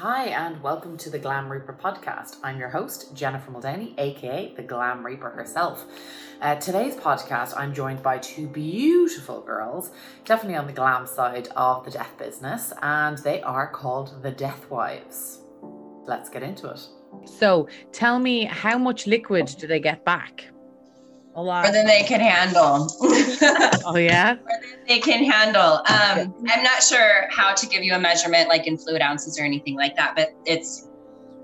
Hi, and welcome to the Glam Reaper podcast. I'm your host, Jennifer Muldowney, aka the Glam Reaper herself. Uh, today's podcast, I'm joined by two beautiful girls, definitely on the glam side of the death business, and they are called the Death Wives. Let's get into it. So tell me, how much liquid do they get back? A lot. More than they can handle. oh yeah. More than they can handle. Um, I'm not sure how to give you a measurement like in fluid ounces or anything like that, but it's.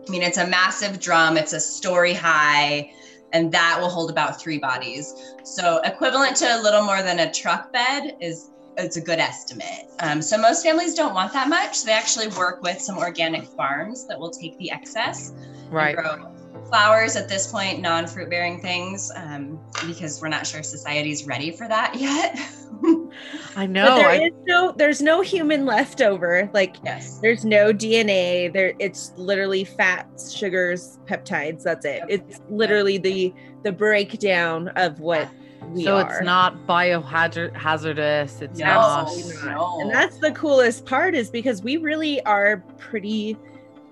I mean, it's a massive drum. It's a story high, and that will hold about three bodies. So equivalent to a little more than a truck bed is it's a good estimate. Um, so most families don't want that much. They actually work with some organic farms that will take the excess. Right. grow flowers at this point, non-fruit bearing things, um, because we're not sure society's ready for that yet. I know. But there I, is no there's no human leftover. Like yes. there's no DNA. There it's literally fats, sugars, peptides. That's it. It's literally the the breakdown of what we so are. it's not biohazardous. It's No, not. no. And that's the coolest part is because we really are pretty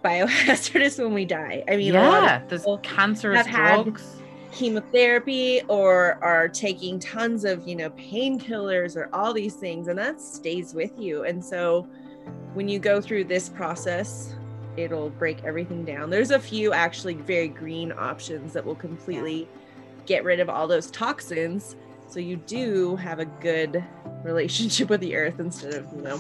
biohazardous when we die. I mean, Yeah, there's cancerous drugs. chemotherapy or are taking tons of, you know, painkillers or all these things, and that stays with you. And so when you go through this process, it'll break everything down. There's a few actually very green options that will completely get rid of all those toxins. So you do have a good relationship with the earth instead of, you know,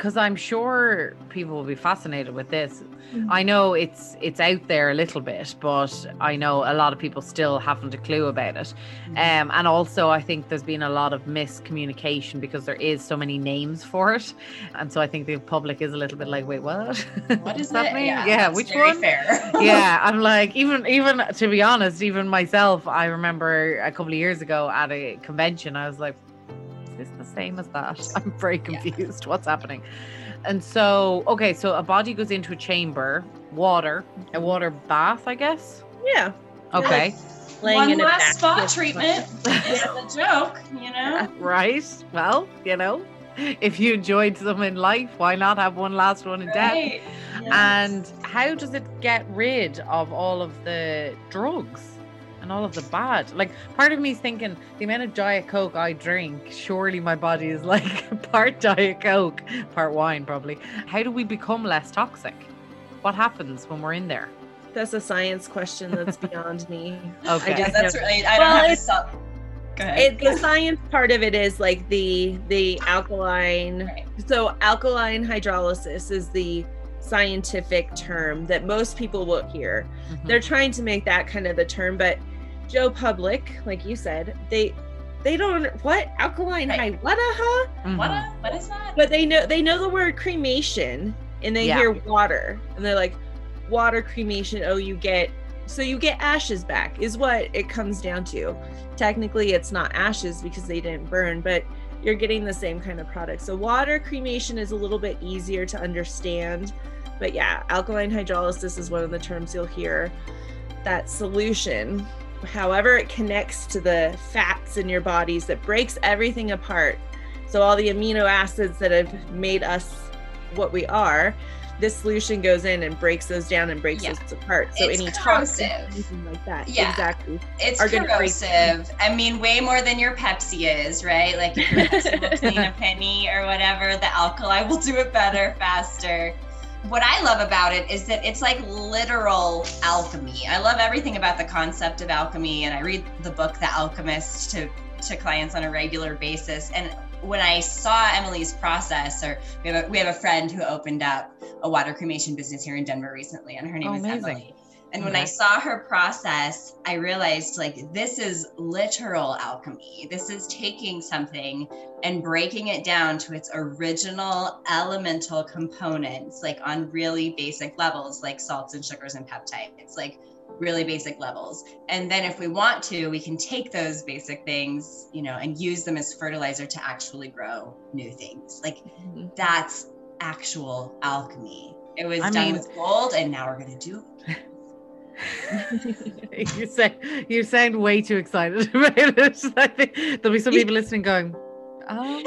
because I'm sure people will be fascinated with this. Mhm. I know it's it's out there a little bit, but I know a lot of people still haven't a clue about it. Um, and also I think there's been a lot of miscommunication because there is so many names for it, and so I think the public is a little bit like, wait, what? What does that mean? Yeah, Yeah, which one? Yeah, I'm like even even to be honest, even myself, I remember a couple of years ago at a convention, I was like, this the same as that? I'm very Yeah. confused. What's happening? And so, okay, so a body goes into a chamber, water, a mm-hmm. water bath, I guess. yeah. Okay, laying One in a last spot basket. treatment is the joke, you know. right. Well, you know, if you enjoyed some in life, why not have one last one in death? Right. And how does it get rid of all of the drugs and all of the bad? Like, part of me is thinking the amount of Diet Coke I drink, surely my body is like part Diet Coke, part wine, probably. How do we become less toxic? What happens when we're in there? That's a science question that's beyond me. Okay. I Yeah, just that's know- really. I Well, don't have to it's- sell. Go ahead. it, the science part of it is like the the alkaline Right. so alkaline hydrolysis is the scientific term that most people will hear Mhm. they're trying to make that kind of the term but joe public like you said they they don't what alkaline Right. high what uh-huh Mhm. What? a- What is that? but they know they know the word cremation and they Yeah. hear water and they're like water cremation oh you get so you get ashes back is what it comes down to technically it's not ashes because they didn't burn but you're getting the same kind of product so water cremation is a little bit easier to understand but yeah alkaline hydrolysis is one of the terms you'll hear that solution however it connects to the fats in your bodies that breaks everything apart so all the amino acids that have made us what we are, this solution goes in and breaks those down and breaks Yeah. those apart. So It's any toxins, corrosive. anything like that. Yeah. Exactly. It's are gonna break corrosive. I mean, way more than your Pepsi is, right? Like if your Pepsi will clean a penny or whatever, the alkali will do it better, faster. What I love about it is that it's like literal alchemy. I love everything about the concept of alchemy, and I read the book The Alchemist to to clients on a regular basis. And when I saw Emily's process, or we have a, we have a friend who opened up a water cremation business here in Denver recently, and her name Oh, is amazing. Emily. And when I saw her process, I realized like this is literal alchemy. This is taking something and breaking it down to its original elemental components, like on really basic levels, like salts and sugars and peptides, like really basic levels. And then if we want to, we can take those basic things, you know, and use them as fertilizer to actually grow new things. Like Mhm. that's actual alchemy. It was I done mean- with gold, and now we're gonna do you say you sound way too excited about it. I think there'll be some people listening going, "Oh,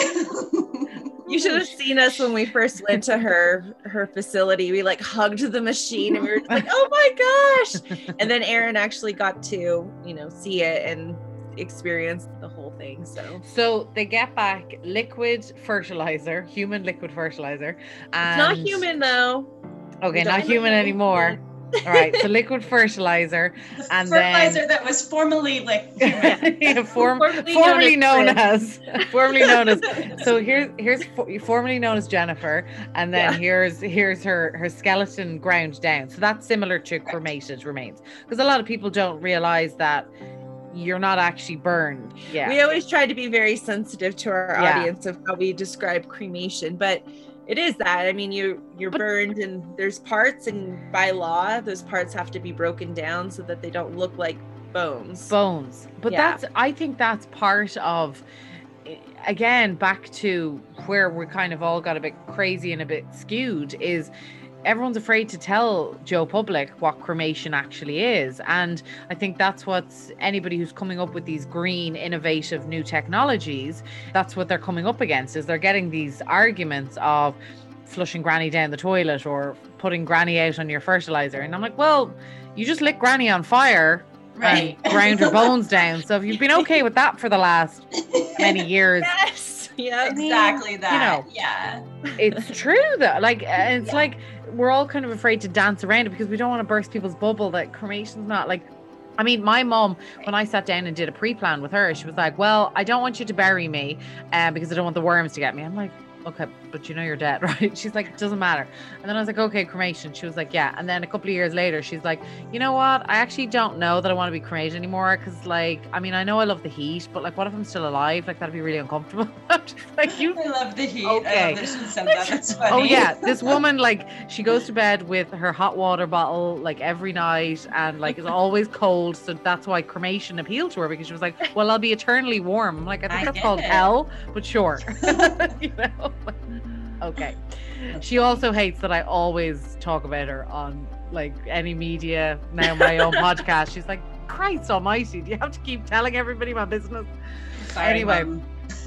You should have seen us when we first went to her her facility. We like hugged the machine and we were like, "Oh my gosh!" And then Erin actually got to, you know, see it and experience the whole thing. So So they get back liquid fertilizer, human liquid fertilizer. And it's not human though. Okay, not human anymore. All right, so liquid fertilizer, And fertilizer then- that was formerly like Yeah, form, Formerly formerly known known as as, formerly known as. So here's here's for- formerly known as Jennifer, and then Yeah. here's here's her her skeleton ground down. So that's similar to cremated remains, because a lot of people don't realize that you're not actually burned. Yeah, We always try to be very sensitive to our Yeah. audience of how we describe cremation, but it is that. I mean, you you're But- burned and there's parts and by law those parts have to be broken down so that they don't look like bones. bones but Yeah. that's i think that's part of eh, again back to where we're kind of all got a bit crazy and a bit skewed is everyone's afraid to tell joe public what cremation actually is and i think that's what's anybody who's coming up with these green innovative new technologies that's what they're coming up against is they're getting these arguments of flushing granny down the toilet or putting granny out on your fertilizer and i'm like well you just lit granny on fire right. and ground her bones down. So if you've been okay with that for the last many years, Yes. Yeah. mean, exactly that. know. yeah. it's true though. Like uh, it's Yeah. like we're all kind of afraid to dance around it because we don't want to burst people's bubble that cremation's not like I mean, my mom, when I sat down and did a pre-plan with her, she was like, "Well, I don't want you to bury me, uh, because I don't want the worms to get me." I'm like, "Okay, but you know you're dead, right?" She's like, "It doesn't matter." And then I was like, "Okay, cremation." She was like, "Yeah." And then a couple of years later, she's like, "You know what? I actually don't know that I want to be cremated anymore, because like, I mean, I know I love the heat, but like, what if I'm still alive? Like, that'd be really uncomfortable." Like, "You I love the heat. Okay. That she said that. That's funny. Oh yeah, this woman like she goes to bed with her hot water bottle like every night and like is always cold. So that's why cremation appealed to her because she was like, "Well, I'll be eternally warm." Like, I think I that's called it. hell, but sure. you know. Okay. She also hates that I always talk about her on like any media now my own podcast. She's like, "Christ Almighty, do you have to keep telling everybody my business?" Sorry, Anyway, Mom.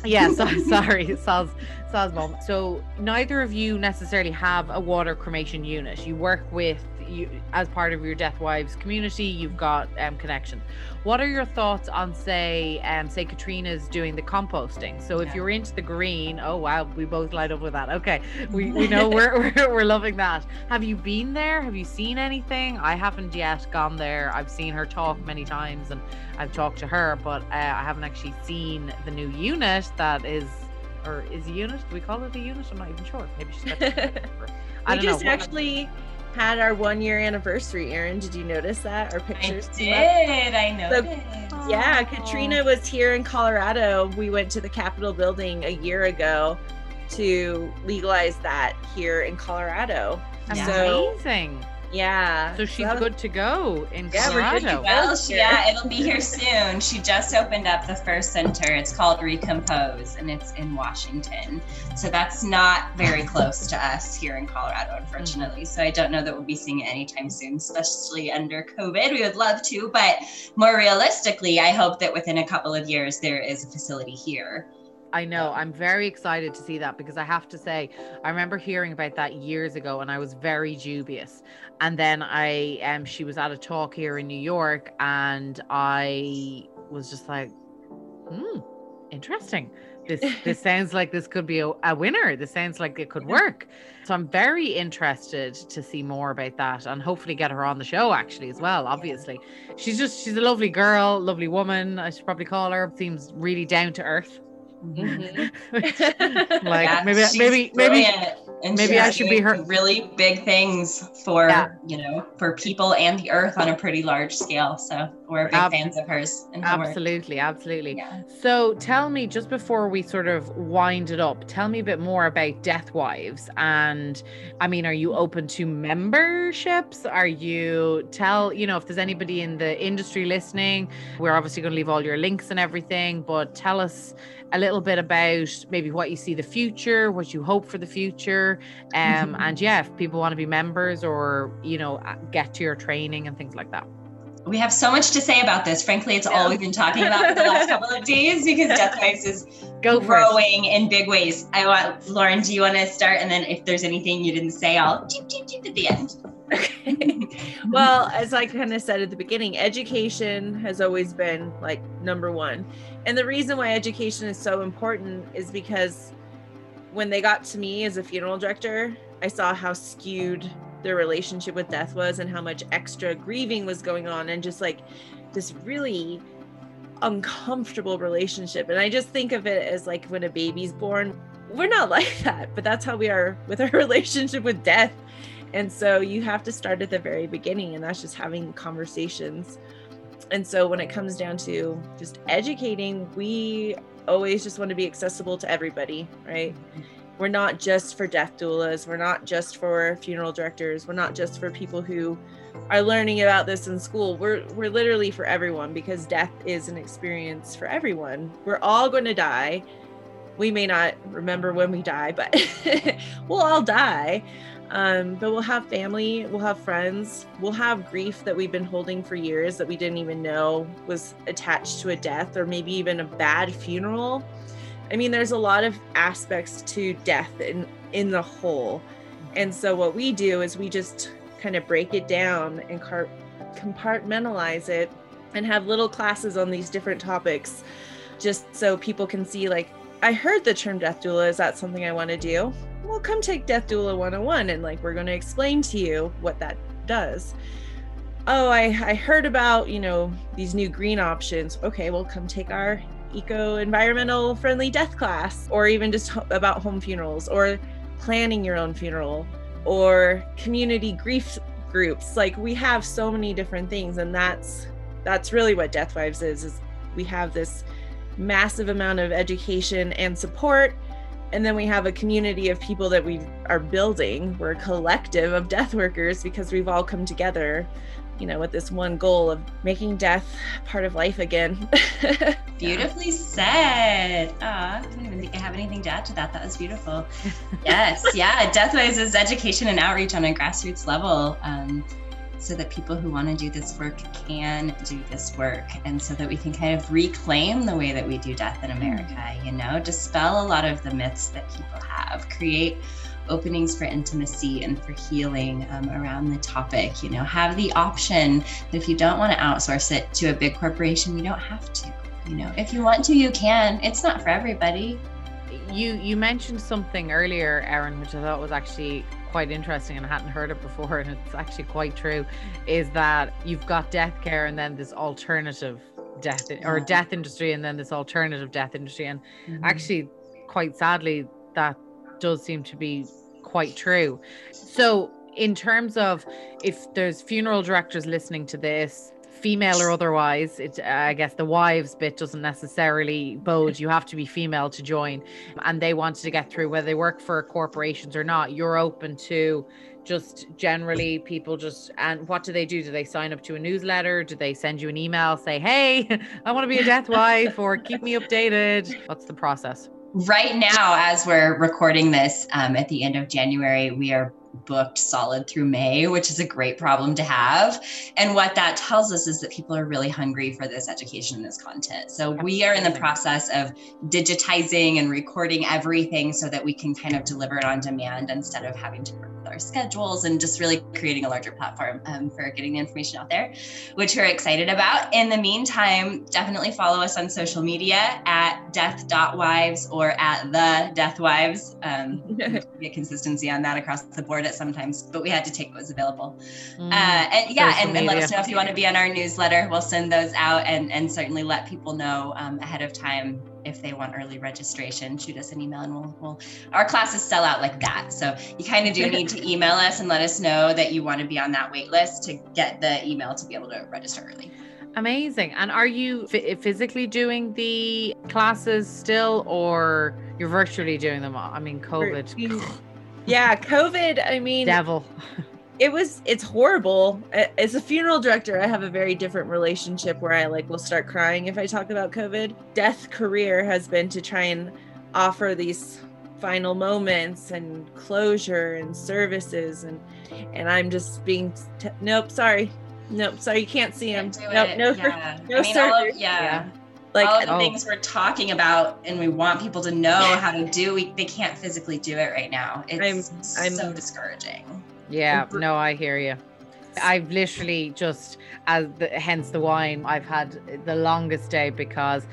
Yeah, so, sorry, Sal's, Sal's mom. So neither of you necessarily have a water cremation unit. You work with you as part of your Death Wives community. You've got um, connections. What are your thoughts on say, um, say Katrina's doing the composting? So if Yeah. you're into the green, oh wow, we both light up with that. Okay, we, we know we're, we're we're loving that. Have you been there? Have you seen anything? I haven't yet gone there. I've seen her talk many times and I've talked to her, but uh, I haven't actually seen the new unit that is, or is a unit? Do we call it a unit? I'm not even sure. Maybe she's got. I we just know. actually had our one year anniversary, Erin. Did you notice that? Our pictures. I pictures. did. came? I noticed. Yeah, Oh. Katrina was here in Colorado. We went to the Capitol building a year ago to legalize that here in Colorado. Yeah. So Amazing. Yeah. So she's that good to go in Yeah, we're good to Colorado. go. Well, Here. yeah, it'll be here soon. She just opened up the first center. It's called Recompose, and it's in Washington. So that's not very close to us here in Colorado, mm-hmm. unfortunately. So I don't know that we'll be seeing it anytime soon, especially under COVID. We would love to, but more realistically, I hope that within a couple of years there is a facility here. I know. I'm very excited to see that because I have to say, I remember hearing about that years ago and I was very dubious. And then I um she was at a talk here in New York and I was just like, hmm, interesting. This this sounds like this could be a, a winner. This sounds like it could work. So I'm very interested to see more about that and hopefully get her on the show actually as well, obviously. She's just she's a lovely girl, lovely woman, I should probably call her. Seems really down to earth. Mhm. like Yeah, maybe maybe maybe and maybe I should be her- really big things for Yeah. you know for people and the earth on a pretty large scale. So we're big Ab- fans of hers and her work. absolutely absolutely. Yeah. so tell me just before we sort of wind it up tell me a bit more about death wives. And i mean are you open to memberships? Are you tell you know if there's anybody in the industry listening we're obviously going to leave all your links and everything but tell us a little bit about maybe what you see the future what you hope for the future. Um and yeah if people want to be members or you know uh, get to your training and things like that we have so much to say about this. Frankly, it's all we've been talking about for the last couple of days because Death Wives is Go it. growing in big ways. I want Lauren. Do you want to start? And then if there's anything you didn't say, I'll cheep cheep cheep at the end. Okay. well, as I kind of said at the beginning, education has always been like number one. And the reason why education is so important is because when they got to me as a funeral director, I saw how skewed their relationship with death was and how much extra grieving was going on and just like this really uncomfortable relationship. And I just think of it as like when a baby's born, we're not like that, but that's how we are with our relationship with death. And so you have to start at the very beginning, and that's just having conversations. And so when it comes down to just educating, we always just want to be accessible to everybody, right? Mm-hmm. We're not just for death doulas, we're not just for funeral directors, we're not just for people who are learning about this in school. We're we're literally for everyone because death is an experience for everyone. We're all going to die. We may not remember when we die, but we'll all die. Um, but we'll have family, we'll have friends, we'll have grief that we've been holding for years that we didn't even know was attached to a death or maybe even a bad funeral. I mean, there's a lot of aspects to death in in the whole. And so what we do is we just kind of break it down and car- compartmentalize it and have little classes on these different topics just so people can see like I heard the term death doula. Is that something I want to do? Well, come take Death Doula 101 and like we're going to explain to you what that does. Oh, I, I heard about, you know, these new green options. Okay, well, come take our eco environmental friendly death class or even just ho- about home funerals or planning your own funeral or community grief groups. Like we have so many different things and that's that's really what Death Wives is is we have this massive amount of education and support and then we have a community of people that we are building we're a collective of death workers because we've all come together you know with this one goal of making death part of life again Beautifully said. I don't even think I have anything to add to that. That was beautiful. yes, yeah. Deathwives is education and outreach on a grassroots level. Um, so that people who want to do this work can do this work and so that we can kind of reclaim the way that we do death in America, you know, dispel a lot of the myths that people have, create openings for intimacy and for healing um, around the topic, you know, have the option that if you don't want to outsource it to a big corporation, you don't have to. You know, if you want to, you can. It's not for everybody. You you mentioned something earlier, Erin, which I thought was actually quite interesting and I hadn't heard it before, and it's actually quite true, is that you've got death care and then this alternative death or Yeah. death industry and then this alternative death industry. And Mm-hmm. actually, quite sadly, that does seem to be quite true. So, in terms of if there's funeral directors listening to this, female or otherwise, it I guess the wives bit doesn't necessarily bode. You have to be female to join, and they wanted to get through whether they work for corporations or not. You're open to just generally people just and what do they do do they sign up to a newsletter do they send you an email say hey i want to be a death wife or keep me updated what's the process right now, as we're recording this um, at the end of January, we are booked solid through May, which is a great problem to have. And what that tells us is that people are really hungry for this education and this content. So we are in the process of digitizing and recording everything so that we can kind of deliver it on demand instead of having to work with our schedules and just really creating a larger platform um, for getting the information out there, which we're excited about. In the meantime, definitely follow us on social media at death.wives or at the death wives. Um, get consistency on that across the board at sometimes, but we had to take what was available. Mm. Uh, and yeah, and, and let us know if you want to be on our newsletter. We'll send those out and, and certainly let people know um, ahead of time if they want early registration. Shoot us an email and we'll, we'll our classes sell out like that. So you kind of do need to email us and let us know that you want to be on that wait list to get the email to be able to register early. Amazing. And are you phy- physically doing the classes still or you're virtually doing them? I mean, COVID, yeah, COVID, I mean, devil. it was it's horrible as a funeral director i have a very different relationship where i like will start crying if i talk about covid death career has been to try and offer these final moments and closure and services and and i'm just being t- nope sorry Nope. Sorry, you can't see him. Can't Nope. it. No. yeah. no I mean, all surgery. of, yeah. Yeah. Like all the Oh. things we're talking about and we want people to know how to do, we, they can't physically do it right now. It's I'm- so discouraging. Yeah, no, I hear you. I've literally just, as the, hence the wine, I've had the longest day because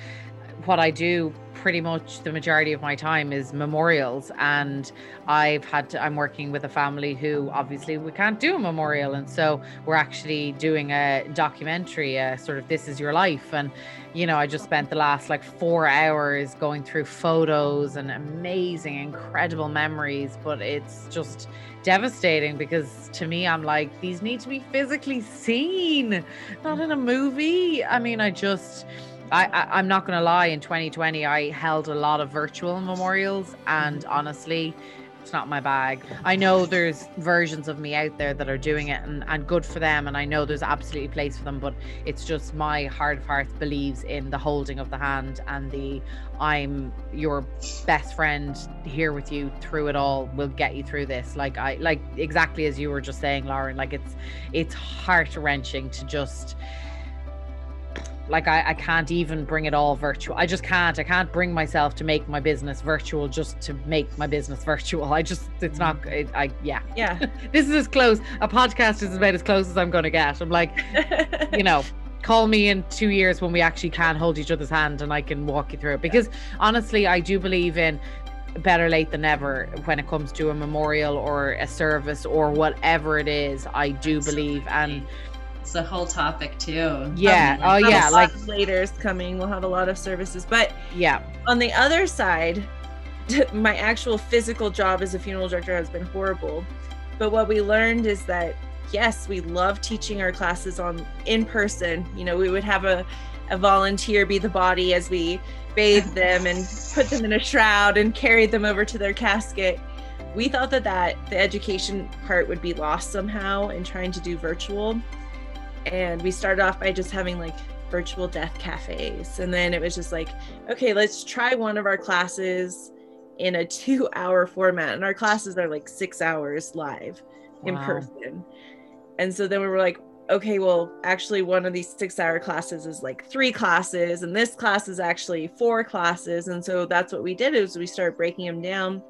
what I do pretty much the majority of my time is memorials. And I've had to, I'm working with a family who obviously we can't do a memorial. And so we're actually doing a documentary a sort of this is your life. And you know I just spent the last like 4 hours going through photos and amazing incredible memories. But it's just devastating because to me I'm like these need to be physically seen not in a movie. I mean I just I, I I'm not gonna lie in 2020 I held a lot of virtual memorials and mm-hmm. honestly it's not my bag. I know there's versions of me out there that are doing it and, and good for them and I know there's absolutely place for them but it's just my heart of hearts believes in the holding of the hand and the I'm your best friend here with you through it all. We'll get you through this. Like I like exactly as you were just saying Lauren like it's it's heart wrenching to just like I, I can't even bring it all virtual. I just can't. I can't bring myself to make my business virtual just to make my business virtual. I just it's not mm. it, i yeah. Yeah. this is as close a podcast is about as close as i'm gonna get. I'm like you know call me in two years when we actually can hold each other's hand and i can walk you through it. Because honestly i do believe in better late than never when it comes to a memorial or a service or whatever it is i do believe. And It's a whole topic too. yeah oh We'll yeah like of later's coming. We'll have a lot of services, but yeah on the other side, my actual physical job as a funeral director has been horrible. But what we learned is that yes, we love teaching our classes on in person. You know, we would have a, a volunteer be the body as we bathed them and put them in a shroud and carried them over to their casket. We thought that that the education part would be lost somehow in trying to do virtual. And we started off by just having like virtual death cafes. And then it was just like, okay, let's try one of our classes in a two hour format. And our classes are like six hours live in person. And so then we were like, okay, well, actually, one of these six hour classes is like three classes, and this class is actually four classes. And so that's what we did is we started breaking them down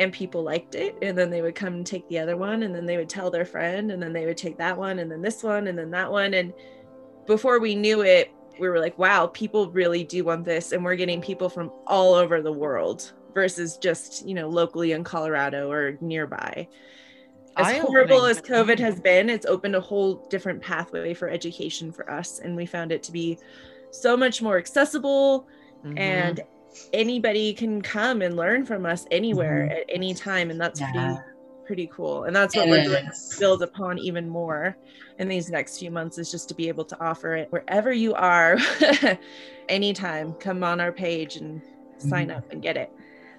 and people liked it and then they would come and take the other one and then they would tell their friend and then they would take that one and then this one and then that one and before we knew it we were like wow people really do want this and we're getting people from all over the world versus just you know locally in colorado or nearby as horrible as covid has been it's opened a whole different pathway for education for us and we found it to be so much more accessible Mhm. and anybody can come and learn from us anywhere Mm-hmm. at any time and that's Yeah. pretty pretty cool and that's what It we're doing is. to build upon even more in these next few months is just to be able to offer it wherever you are anytime come on our page and sign Mm-hmm. up and get it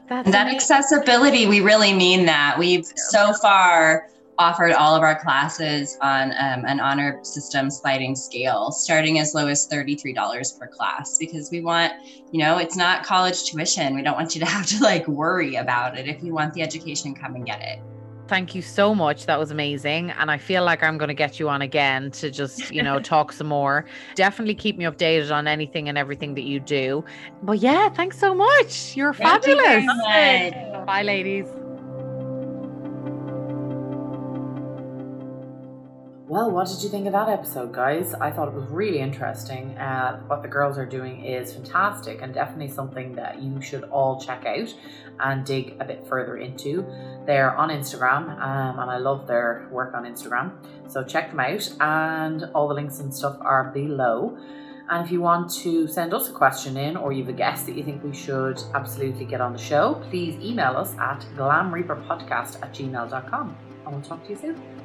That's That amazing. accessibility, we really mean that. We've so far offered all of our classes on um, an honor system sliding scale, starting as low as $33 per class, because we want, you know, it's not college tuition. We don't want you to have to like worry about it. If you want the education, come and get it. Thank you so much. That was amazing. And I feel like I'm going to get you on again to just, you know, talk some more. Definitely keep me updated on anything and everything that you do. But yeah, thanks so much. You're Thank fabulous. much. Bye, ladies. Well, what did you think of that episode, guys? I thought it was really interesting. Uh, what the girls are doing is fantastic and definitely something that you should all check out and dig a bit further into. They're on Instagram um, and I love their work on Instagram. So check them out and all the links and stuff are below. And if you want to send us a question in or you have a guest that you think we should absolutely get on the show, please email us at glamreaperpodcast at gmail.com. And we'll talk to you soon.